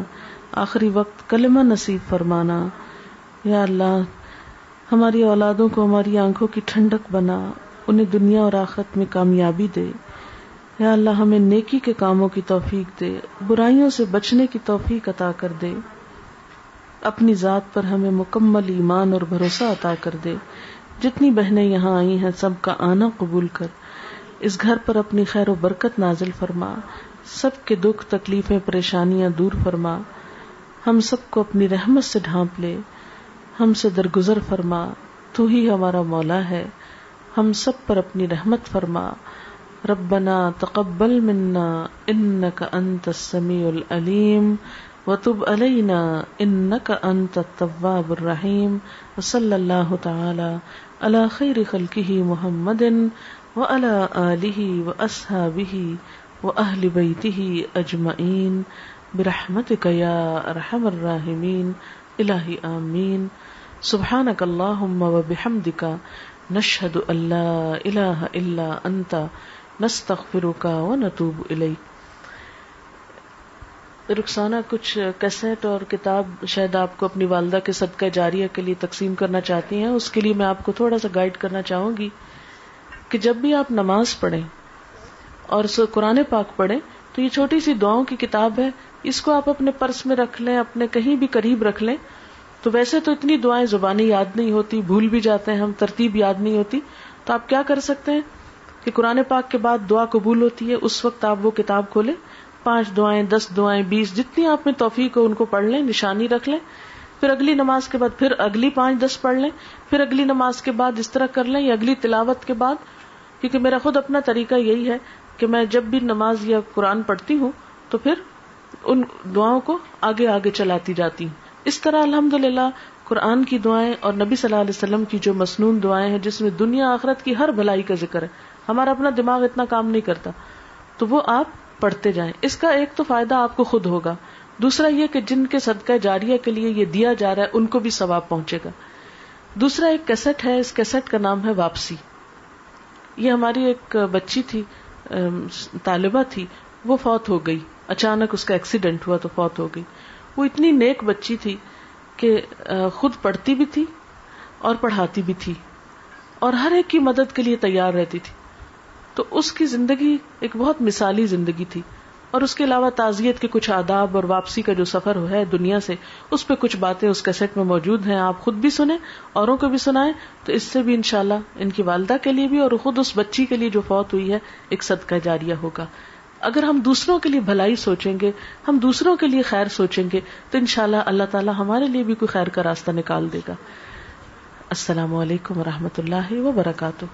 آخری وقت کلمہ نصیب فرمانا۔ یا اللہ، ہماری اولادوں کو ہماری آنکھوں کی ٹھنڈک بنا۔ انہیں دنیا اور آخرت میں کامیابی دے۔ یا اللہ، ہمیں نیکی کے کاموں کی توفیق دے، برائیوں سے بچنے کی توفیق عطا کر دے۔ اپنی ذات پر ہمیں مکمل ایمان اور بھروسہ عطا کر دے۔ جتنی بہنیں یہاں آئی ہیں، سب کا آنا قبول کر۔ اس گھر پر اپنی خیر و برکت نازل فرما۔ سب کے دکھ، تکلیفیں، پریشانیاں دور فرما۔ ہم سب کو اپنی رحمت سے ڈھانپ لے۔ ہم سے درگزر فرما۔ تو ہی ہمارا مولا ہے۔ ہم سب پر اپنی رحمت فرما۔ ربنا تقبل منا انك انت السميع العليم وتب علينا انك انت التواب الرحيم وصلى الله تعالى على خير خلقه محمد وعلى آله وأصحابه وأهل بيته أجمعين برحمتك يا أرحم الراحمين إلهي آمين سبحانك اللهم وبحمدك نشهد أن لا إله إلا أنت نستغفرك ونتوب إليك رخسانہ، کچھ کیسٹ اور کتاب شاید آپ کو اپنی والدہ کے صدقہ جاریہ کے لیے تقسیم کرنا چاہتی ہیں، اس کے لیے میں آپ کو تھوڑا سا گائیڈ کرنا چاہوں گی کہ جب بھی آپ نماز پڑھیں اور قرآن پاک پڑھیں، تو یہ چھوٹی سی دعاؤں کی کتاب ہے، اس کو آپ اپنے پرس میں رکھ لیں، اپنے کہیں بھی قریب رکھ لیں تو ویسے تو اتنی دعائیں زبانی یاد نہیں ہوتی، بھول بھی جاتے ہیں ہم، ترتیب یاد نہیں ہوتی، تو آپ کیا کر سکتے ہیں؟ کہ قرآن پاک کے بعد دعا قبول ہوتی ہے، اس وقت آپ وہ کتاب کھولیں، پانچ دعائیں، دس دعائیں، بیس، جتنی آپ میں توفیق ہو ان کو پڑھ لیں، نشانی رکھ لیں، پھر اگلی نماز کے بعد، پھر اگلی پانچ، دس پڑھ لیں، پھر اگلی نماز کے بعد اس طرح کر لیں، یا اگلی تلاوت کے بعد، کیونکہ میرا خود اپنا طریقہ یہی ہے کہ میں جب بھی نماز یا قرآن پڑھتی ہوں تو پھر ان دعاؤں کو آگے آگے چلاتی جاتی ہوں۔ اس طرح الحمد للہ قرآن کی دعائیں اور نبی صلی اللہ علیہ وسلم کی جو مصنون دعائیں ہیں، جس میں دنیا آخرت کی ہر بھلائی کا ذکر ہے۔ ہمارا اپنا دماغ اتنا کام نہیں کرتا۔ تو وہ آپ پڑھتے جائیں۔ اس کا ایک تو فائدہ آپ کو خود ہوگا۔ دوسرا یہ کہ جن کے صدقہ جاریہ کے لیے یہ دیا جا رہا ہے، ان کو بھی ثواب پہنچے گا۔ دوسرا ایک کیسٹ ہے، اس کیسٹ کا نام ہے واپسی۔ یہ ہماری ایک بچی تھی طالبہ تھی، وہ فوت ہو گئی۔ اچانک اس کا ایکسیڈنٹ ہوا تو فوت ہو گئی۔ وہ اتنی نیک بچی تھی کہ خود پڑھتی بھی تھی اور پڑھاتی بھی تھی اور ہر ایک کی مدد کے لیے تیار رہتی تھی۔ تو اس کی زندگی ایک بہت مثالی زندگی تھی اور اس کے علاوہ تعزیت کے کچھ آداب اور واپسی کا جو سفر ہے دنیا سے، اس پہ کچھ باتیں اس کیسٹ میں موجود ہیں، آپ خود بھی سنیں، اوروں کو بھی سنائیں۔ تو اس سے بھی انشاءاللہ ان کی والدہ کے لیے بھی اور خود اس بچی کے لیے جو فوت ہوئی ہے، ایک صدقہ جاریہ ہوگا۔ اگر ہم دوسروں کے لیے بھلائی سوچیں گے، ہم دوسروں کے لیے خیر سوچیں گے، تو انشاءاللہ اللہ تعالیٰ ہمارے لیے بھی کوئی خیر کا راستہ نکال دے گا۔ السلام علیکم و رحمۃ اللہ وبرکاتہ۔